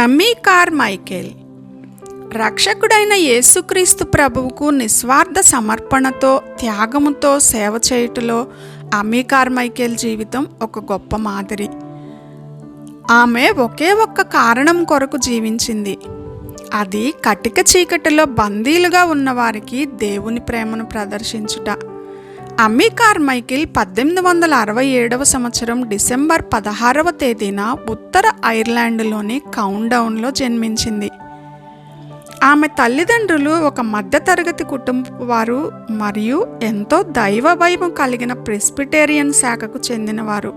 అమ్మీకార్ Michael. రక్షకుడైన యేసుక్రీస్తు ప్రభువుకు నిస్వార్థ సమర్పణతో త్యాగముతో సేవ చేయుటలో అమీకార్ మైకేల్ జీవితం ఒక గొప్ప మాదిరి. ఆమె ఒకే ఒక్క కారణం కొరకు జీవించింది. అది కటిక చీకటిలో బందీలుగా ఉన్నవారికి దేవుని ప్రేమను ప్రదర్శించుట. అమ్మీ మైకిల్ పద్దెనిమిది వందల అరవై ఏడవ సంవత్సరం డిసెంబర్ పదహారవ తేదీన ఉత్తర ఐర్లాండ్లోని కౌండౌన్లో జన్మించింది. ఆమె తల్లిదండ్రులు ఒక మధ్యతరగతి కుటుంబ వారు మరియు ఎంతో దైవ భయం కలిగిన ప్రెస్పిటేరియన్ శాఖకు చెందినవారు.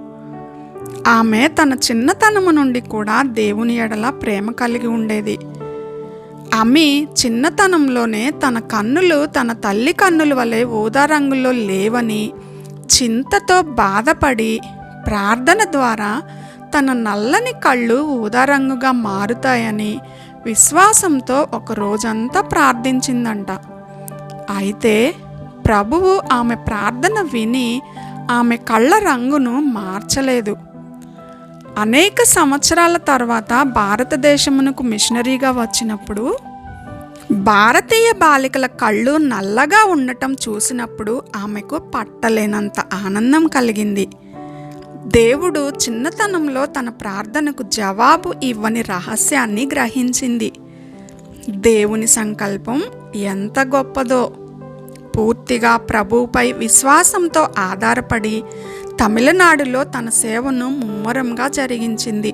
ఆమె తన చిన్నతనము నుండి కూడా దేవుని ఎడల ప్రేమ కలిగి ఉండేది. ఆమె చిన్నతనంలోనే తన కన్నులు తన తల్లి కన్నుల వలె ఊదా రంగులో లేవని చింతతో బాధపడి ప్రార్థన ద్వారా తన నల్లని కళ్ళు ఊదా రంగుగా మారుతాయని విశ్వాసంతో ఒక రోజంతా ప్రార్థించిందంట. అయితే ప్రభువు ఆమె ప్రార్థన విని ఆమె కళ్ళ రంగును మార్చలేదు. అనేక సంవత్సరాల తర్వాత భారతదేశమునకు మిషనరీగా వచ్చినప్పుడు భారతీయ బాలికల కళ్ళు నల్లగా ఉండటం చూసినప్పుడు ఆమెకు పట్టలేనంత ఆనందం కలిగింది. దేవుడు చిన్నతనంలో తన ప్రార్థనకు జవాబు ఇవ్వని రహస్యాన్ని గ్రహించింది. దేవుని సంకల్పం ఎంత గొప్పదో. పూర్తిగా ప్రభువుపై విశ్వాసంతో ఆధారపడి తమిళనాడులో తన సేవను ముమ్మరంగా జరిగించింది.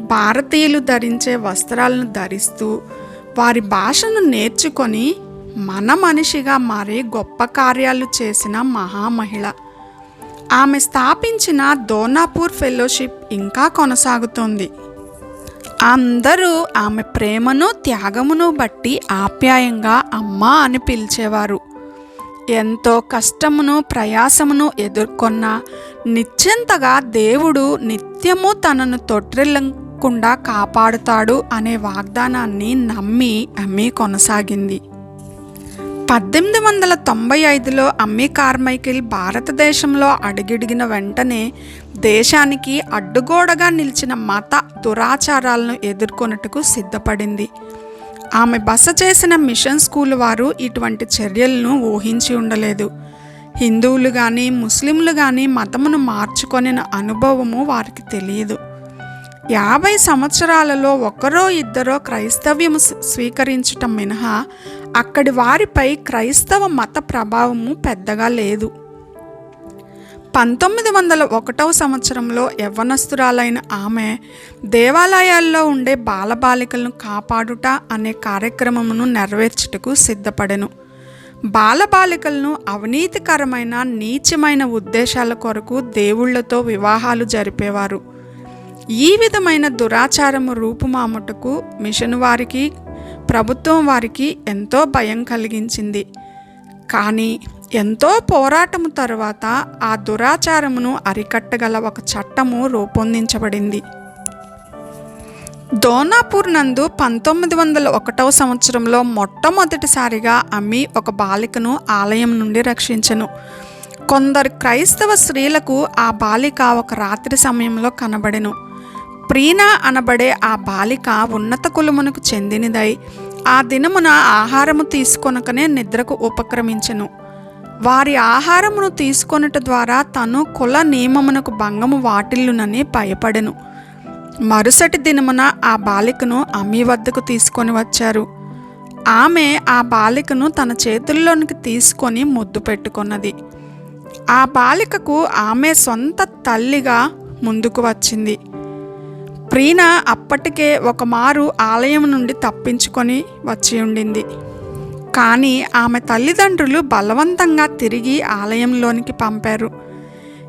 భారతీయులు ధరించే వస్త్రాలను ధరిస్తూ వారి భాషను నేర్చుకొని మన మనిషిగా మారి గొప్ప కార్యాలు చేసిన మహామహిళ. ఆమె స్థాపించిన దోనాపూర్ ఫెలోషిప్ ఇంకా కొనసాగుతోంది. అందరూ ఆమె ప్రేమను త్యాగమును బట్టి ఆప్యాయంగా అమ్మ అని పిలిచేవారు. ఎంతో కష్టమును ప్రయాసమును ఎదుర్కొన్న నిశ్చింతగా దేవుడు నిత్యము తనను తొట్టిల్లకుండా కాపాడుతాడు అనే వాగ్దానాన్ని నమ్మి అమ్మి కొనసాగింది. పద్దెనిమిది వందల తొంభై ఐదులో అమ్మి కార్మైకిల్ భారతదేశంలో అడుగిడిగిన వెంటనే దేశానికి అడ్డుగోడగా నిలిచిన మత దురాచారాలను ఎదుర్కొనుటకు సిద్ధపడింది. ఆమె బస చేసిన మిషన్ స్కూల్ వారు ఇటువంటి చర్యలను ఊహించి ఉండలేదు. హిందువులు కానీ ముస్లింలు కానీ మతమును మార్చుకొనిన అనుభవము వారికి తెలియదు. యాభై సంవత్సరాలలో ఒకరో ఇద్దరో క్రైస్తవ్యము స్వీకరించటం మినహా అక్కడి వారిపై క్రైస్తవ మత ప్రభావము పెద్దగా లేదు. పంతొమ్మిది వందల ఒకటవ సంవత్సరంలో యవ్వనస్తురాలైన ఆమె దేవాలయాల్లో ఉండే బాలబాలికలను కాపాడుట అనే కార్యక్రమమును నెరవేర్చుటకు సిద్ధపడెను. బాలబాలికలను అవినీతికరమైన నీచమైన ఉద్దేశాల కొరకు దేవుళ్ళతో వివాహాలు జరిపేవారు. ఈ విధమైన దురాచారము రూపుమాముటకు మిషన్ వారికి ప్రభుత్వం వారికి ఎంతో భయం కలిగించింది. కానీ ఎంతో పోరాటము తరువాత ఆ దురాచారమును అరికట్టగల ఒక చట్టము రూపొందించబడింది. దోనాపూర్ నందు పంతొమ్మిది వందల ఒకటవ సంవత్సరంలో మొట్టమొదటిసారిగా అమ్మి ఒక బాలికను ఆలయం నుండి రక్షించను. కొందరు క్రైస్తవ స్త్రీలకు ఆ బాలిక ఒక రాత్రి సమయంలో కనబడెను. ప్రీనా అనబడే ఆ బాలిక ఉన్నత కులమునకు చెందినదై ఆ దినమున ఆహారము తీసుకొనకనే నిద్రకు ఉపక్రమించెను. వారి ఆహారమును తీసుకొనుట ద్వారా తను కుల నియమమునకు భంగము వాటిల్లునని భయపడెను. మరుసటి దినమున ఆ బాలికను అమ్మి వద్దకు తీసుకొని వచ్చారు. ఆమె ఆ బాలికను తన చేతుల్లోనికి తీసుకొని ముద్దు పెట్టుకున్నది. ఆ బాలికకు ఆమె సొంత తల్లిగా ముందుకు వచ్చింది. ప్రీణ అప్పటికే ఒకమారు ఆలయం నుండి తప్పించుకొని వచ్చి ఉండింది. కానీ ఆమె తల్లిదండ్రులు బలవంతంగా తిరిగి ఆలయంలోనికి పంపారు.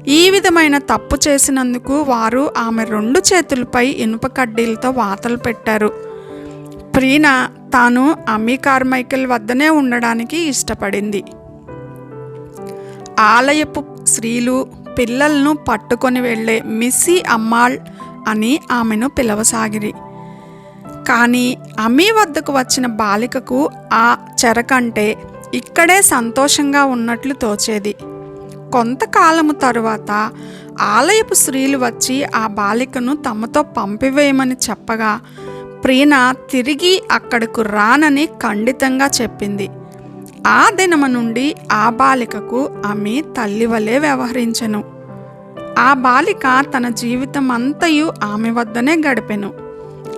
ఈ విధమైన తప్పు చేసినందుకు వారు ఆమె రెండు చేతులపై ఇనుప కడ్డీలతో వాతలు పెట్టారు. ప్రీన తాను అమ్మీ కార్మైకిల్ వద్దనే ఉండడానికి ఇష్టపడింది. ఆలయపు స్త్రీలు పిల్లలను పట్టుకొని వెళ్ళే మిస్సీ అమ్మాళ్ అని ఆమెను పిలవసాగిరి. కానీ అమ్మీ వద్దకు వచ్చిన బాలికకు ఆ చెరకంటే ఇక్కడే సంతోషంగా ఉన్నట్లు తోచేది. కొంతకాలము తరువాత ఆలయపు స్త్రీలు వచ్చి ఆ బాలికను తమతో పంపివేయమని చెప్పగా ప్రీనా తిరిగి అక్కడకు రానని ఖండితంగా చెప్పింది. ఆ దినము నుండి ఆ బాలికకు ఆమె తల్లివలే వ్యవహరించెను. ఆ బాలిక తన జీవితం అంతయు ఆమె వద్దనే గడిపెను.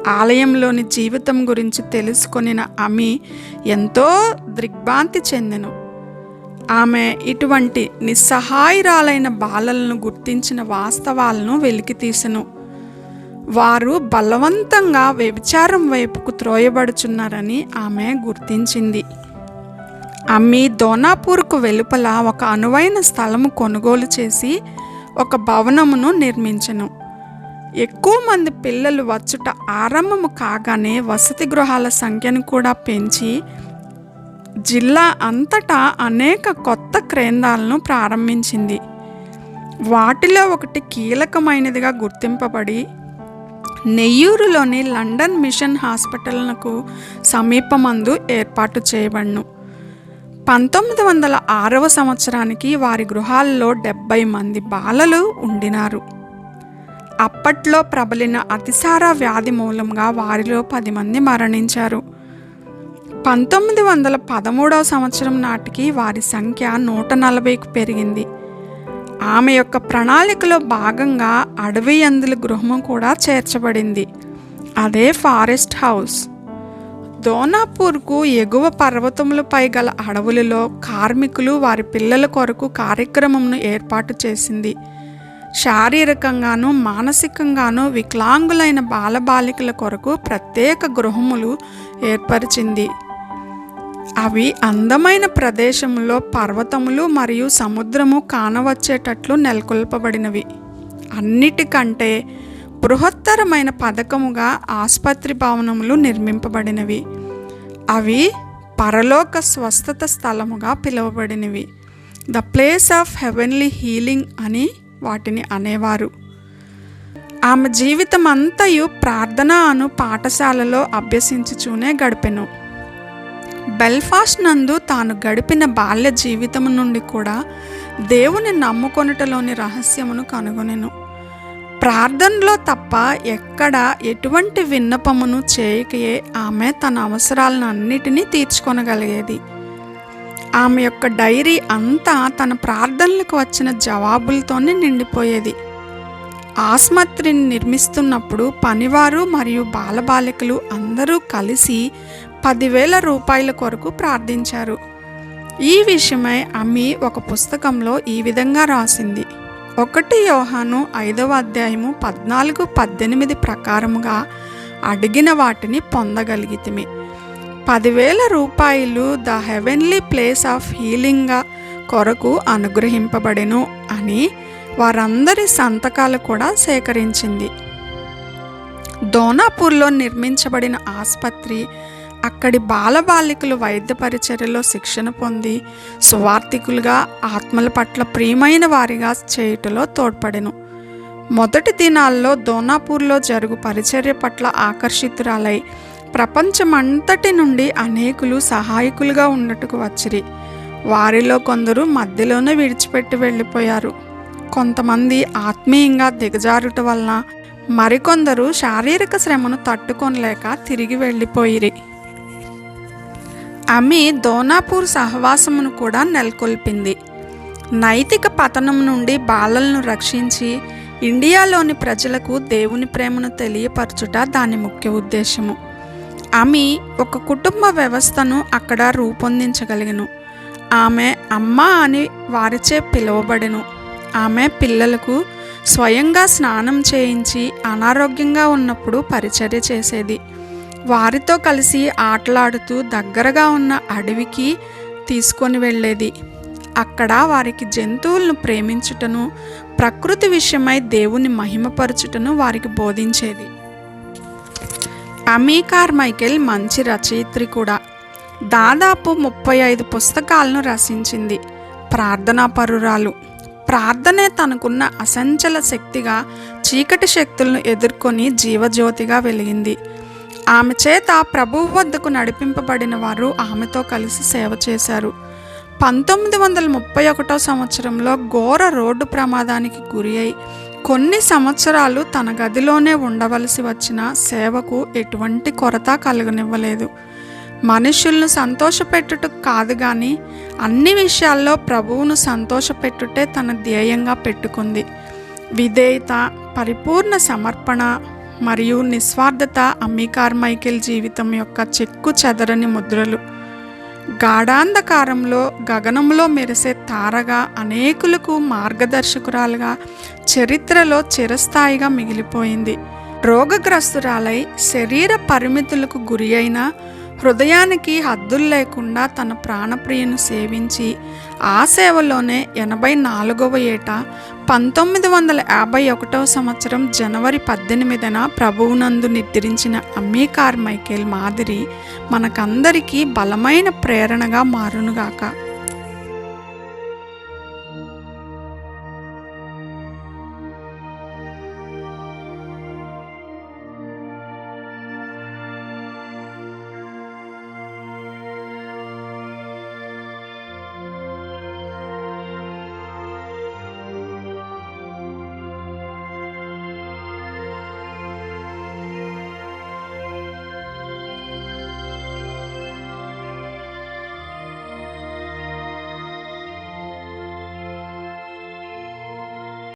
ఆలయంలోని జీవితం గురించి తెలుసుకొనిన ఆమె ఎంతో దిగ్భ్రాంతి చెందెను. ఆమె ఇటువంటి నిస్సహాయురాలైన బాలలను గుర్తించిన వాస్తవాలను వెలికితీసెను వారు బలవంతంగా వ్యభిచారం వైపుకు త్రోయబడుచున్నారని ఆమె గుర్తించింది. అమ్మి దోనాపూర్కు వెలుపల ఒక అనువైన స్థలము కొనుగోలు చేసి ఒక భవనమును నిర్మించను. ఎక్కువ మంది పిల్లలు వచ్చుట ఆరంభము కాగానే వసతి గృహాల సంఖ్యను కూడా పెంచి జిల్లా అంతటా అనేక కొత్త కేంద్రాలను ప్రారంభించింది. వాటిలో ఒకటి కీలకమైనదిగా గుర్తింపబడి నెయ్యూరులోని లండన్ మిషన్ హాస్పిటల్కు సమీపమందు ఏర్పాటు చేయబడును. పంతొమ్మిది వందల ఆరవ సంవత్సరానికి వారి గృహాల్లో డెబ్బై మంది బాలలు ఉండినారు. అప్పట్లో ప్రబలిన అతిసార వ్యాధి మూలంగా వారిలో పది మంది మరణించారు. పంతొమ్మిది వందల పదమూడవ సంవత్సరం నాటికి వారి సంఖ్య నూట నలభైకు పెరిగింది. ఆమె యొక్క ప్రణాళికలో భాగంగా అడవి అందుల గృహము కూడా చేర్చబడింది. అదే ఫారెస్ట్ హౌస్. దోనాపూర్కు ఎగువ పర్వతములపై గల అడవులలో కార్మికులు వారి పిల్లల కొరకు కార్యక్రమంను ఏర్పాటు చేసింది. శారీరకంగాను మానసికంగాను వికలాంగులైన బాలబాలికల కొరకు ప్రత్యేక గృహములు ఏర్పరిచింది. అవి అందమైన ప్రదేశంలో పర్వతములు మరియు సముద్రము కానవచ్చేటట్లు నెలకొల్పబడినవి. అన్నిటికంటే బృహత్తరమైన పథకముగా ఆసుపత్రి భవనములు నిర్మింపబడినవి. అవి పరలోక స్వస్థత స్థలముగా పిలువబడినవి. The place of heavenly healing అని వాటిని అనేవారు. ఆమె జీవితం అంతయు ప్రార్థన అను పాఠశాలలో అభ్యసించుచూనే గడిపెను. బెల్ఫాస్ట్ నందు తాను గడిపిన బాల్య జీవితము నుండి కూడా దేవుని నమ్ముకొనుటలోని రహస్యమును కనుగొనెను. ప్రార్థనలో తప్ప ఎక్కడ ఎటువంటి విన్నపమును చేయకయే ఆమె తన అవసరాలను అన్నిటినీ తీర్చుకొనగలిగేది. ఆమె యొక్క డైరీ అంతా తన ప్రార్థనలకు వచ్చిన జవాబులతోనే నిండిపోయేది. ఆసుపత్రిని నిర్మిస్తున్నప్పుడు పనివారు మరియు బాలబాలికలు అందరూ కలిసి పదివేల రూపాయల కొరకు ప్రార్థించారు. ఈ విషయమై అమ్మి ఒక పుస్తకంలో ఈ విధంగా రాసింది. ఒకటి యోహాను ఐదవ అధ్యాయము పద్నాలుగు పద్దెనిమిది ప్రకారముగా అడిగిన వాటిని పొందగలిగితిమి. పదివేల రూపాయలు the heavenly place of healing కొరకు అనుగ్రహింపబడెను అని వారందరి సంతకాలు కూడా సేకరించింది. దోనాపూర్లో నిర్మించబడిన ఆసుపత్రి అక్కడి బాలబాలికలు వైద్య పరిచర్యలో శిక్షణ పొంది సువార్థికులుగా ఆత్మల పట్ల ప్రియమైన వారిగా చేయుటలో తోడ్పడెను. మొదటి దినాల్లో దోనాపూర్లో జరుగు పరిచర్య పట్ల ఆకర్షితురాలై ప్రపంచమంతటి నుండి అనేకులు సహాయకులుగా ఉన్నట్టుకు వచ్చిరి. వారిలో కొందరు మధ్యలోనే విడిచిపెట్టి వెళ్ళిపోయారు. కొంతమంది ఆత్మీయంగా దిగజారుట వలన మరికొందరు శారీరక శ్రమను తట్టుకొనలేక తిరిగి వెళ్ళిపోయిరి. ఆమె దోనాపూర్ సహవాసమును కూడా నెలకొల్పింది. నైతిక పతనం నుండి బాలలను రక్షించి ఇండియాలోని ప్రజలకు దేవుని ప్రేమను తెలియపరచుట దాని ముఖ్య ఉద్దేశము. ఆమె ఒక కుటుంబ వ్యవస్థను అక్కడ రూపొందించగలిగను. ఆమె అమ్మ అని వారిచే పిలువబడెను. ఆమె పిల్లలకు స్వయంగా స్నానం చేయించి అనారోగ్యంగా ఉన్నప్పుడు పరిచర్య చేసేది. వారితో కలిసి ఆటలాడుతూ దగ్గరగా ఉన్న అడవికి తీసుకొని వెళ్ళేది. అక్కడ వారికి జంతువులను ప్రేమించుటను ప్రకృతి విషయమై దేవుని మహిమపరచుటను వారికి బోధించేది. అమీకార్ కార్మైకెల్ మంచి రచయిత్రి కూడా. దాదాపు ముప్పై ఐదు పుస్తకాలను రచించింది. ప్రార్థనా పరురాలు ప్రార్థనే తనకున్న అసంచల శక్తిగా చీకటి శక్తులను ఎదుర్కొని జీవజ్యోతిగా వెలిగింది. ఆమె చేత ప్రభువు వద్దకు నడిపింపబడిన వారు ఆమెతో కలిసి సేవ చేశారు. పంతొమ్మిది వందల ముప్పై ఒకటో సంవత్సరంలో ఘోర రోడ్డు ప్రమాదానికి గురి అయి కొన్ని సంవత్సరాలు తన గదిలోనే ఉండవలసి వచ్చిన సేవకు ఎటువంటి కొరత కలుగనివ్వలేదు. మనుషులను సంతోషపెట్టుట కాదు కానీ అన్ని విషయాల్లో ప్రభువును సంతోషపెట్టుటే తన ధ్యేయంగా పెట్టుకుంది. విధేయత పరిపూర్ణ సమర్పణ మరియు నిస్వార్థత అమ్మీకార్ మైకేల్ జీవితం యొక్క చెక్కు చెదరని ముద్రలు. గాఢాంధకారంలో గగనంలో మెరిసే తారగా అనేకులకు మార్గదర్శకురాలుగా చరిత్రలో చిరస్థాయిగా మిగిలిపోయింది. రోగగ్రస్తురాలై శరీర పరిమితులకు గురి అయిన హృదయానికి హద్దులు లేకుండా తన ప్రాణప్రియను సేవించి ఆ సేవలోనే ఎనభై నాలుగవ ఏట పంతొమ్మిది వందల యాభై ఒకటో సంవత్సరం జనవరి పద్దెనిమిదిన ప్రభువునందు నిద్రించిన అమ్మీ మైకేల్ మాదిరి మనకందరికీ బలమైన ప్రేరణగా మారునుగాక.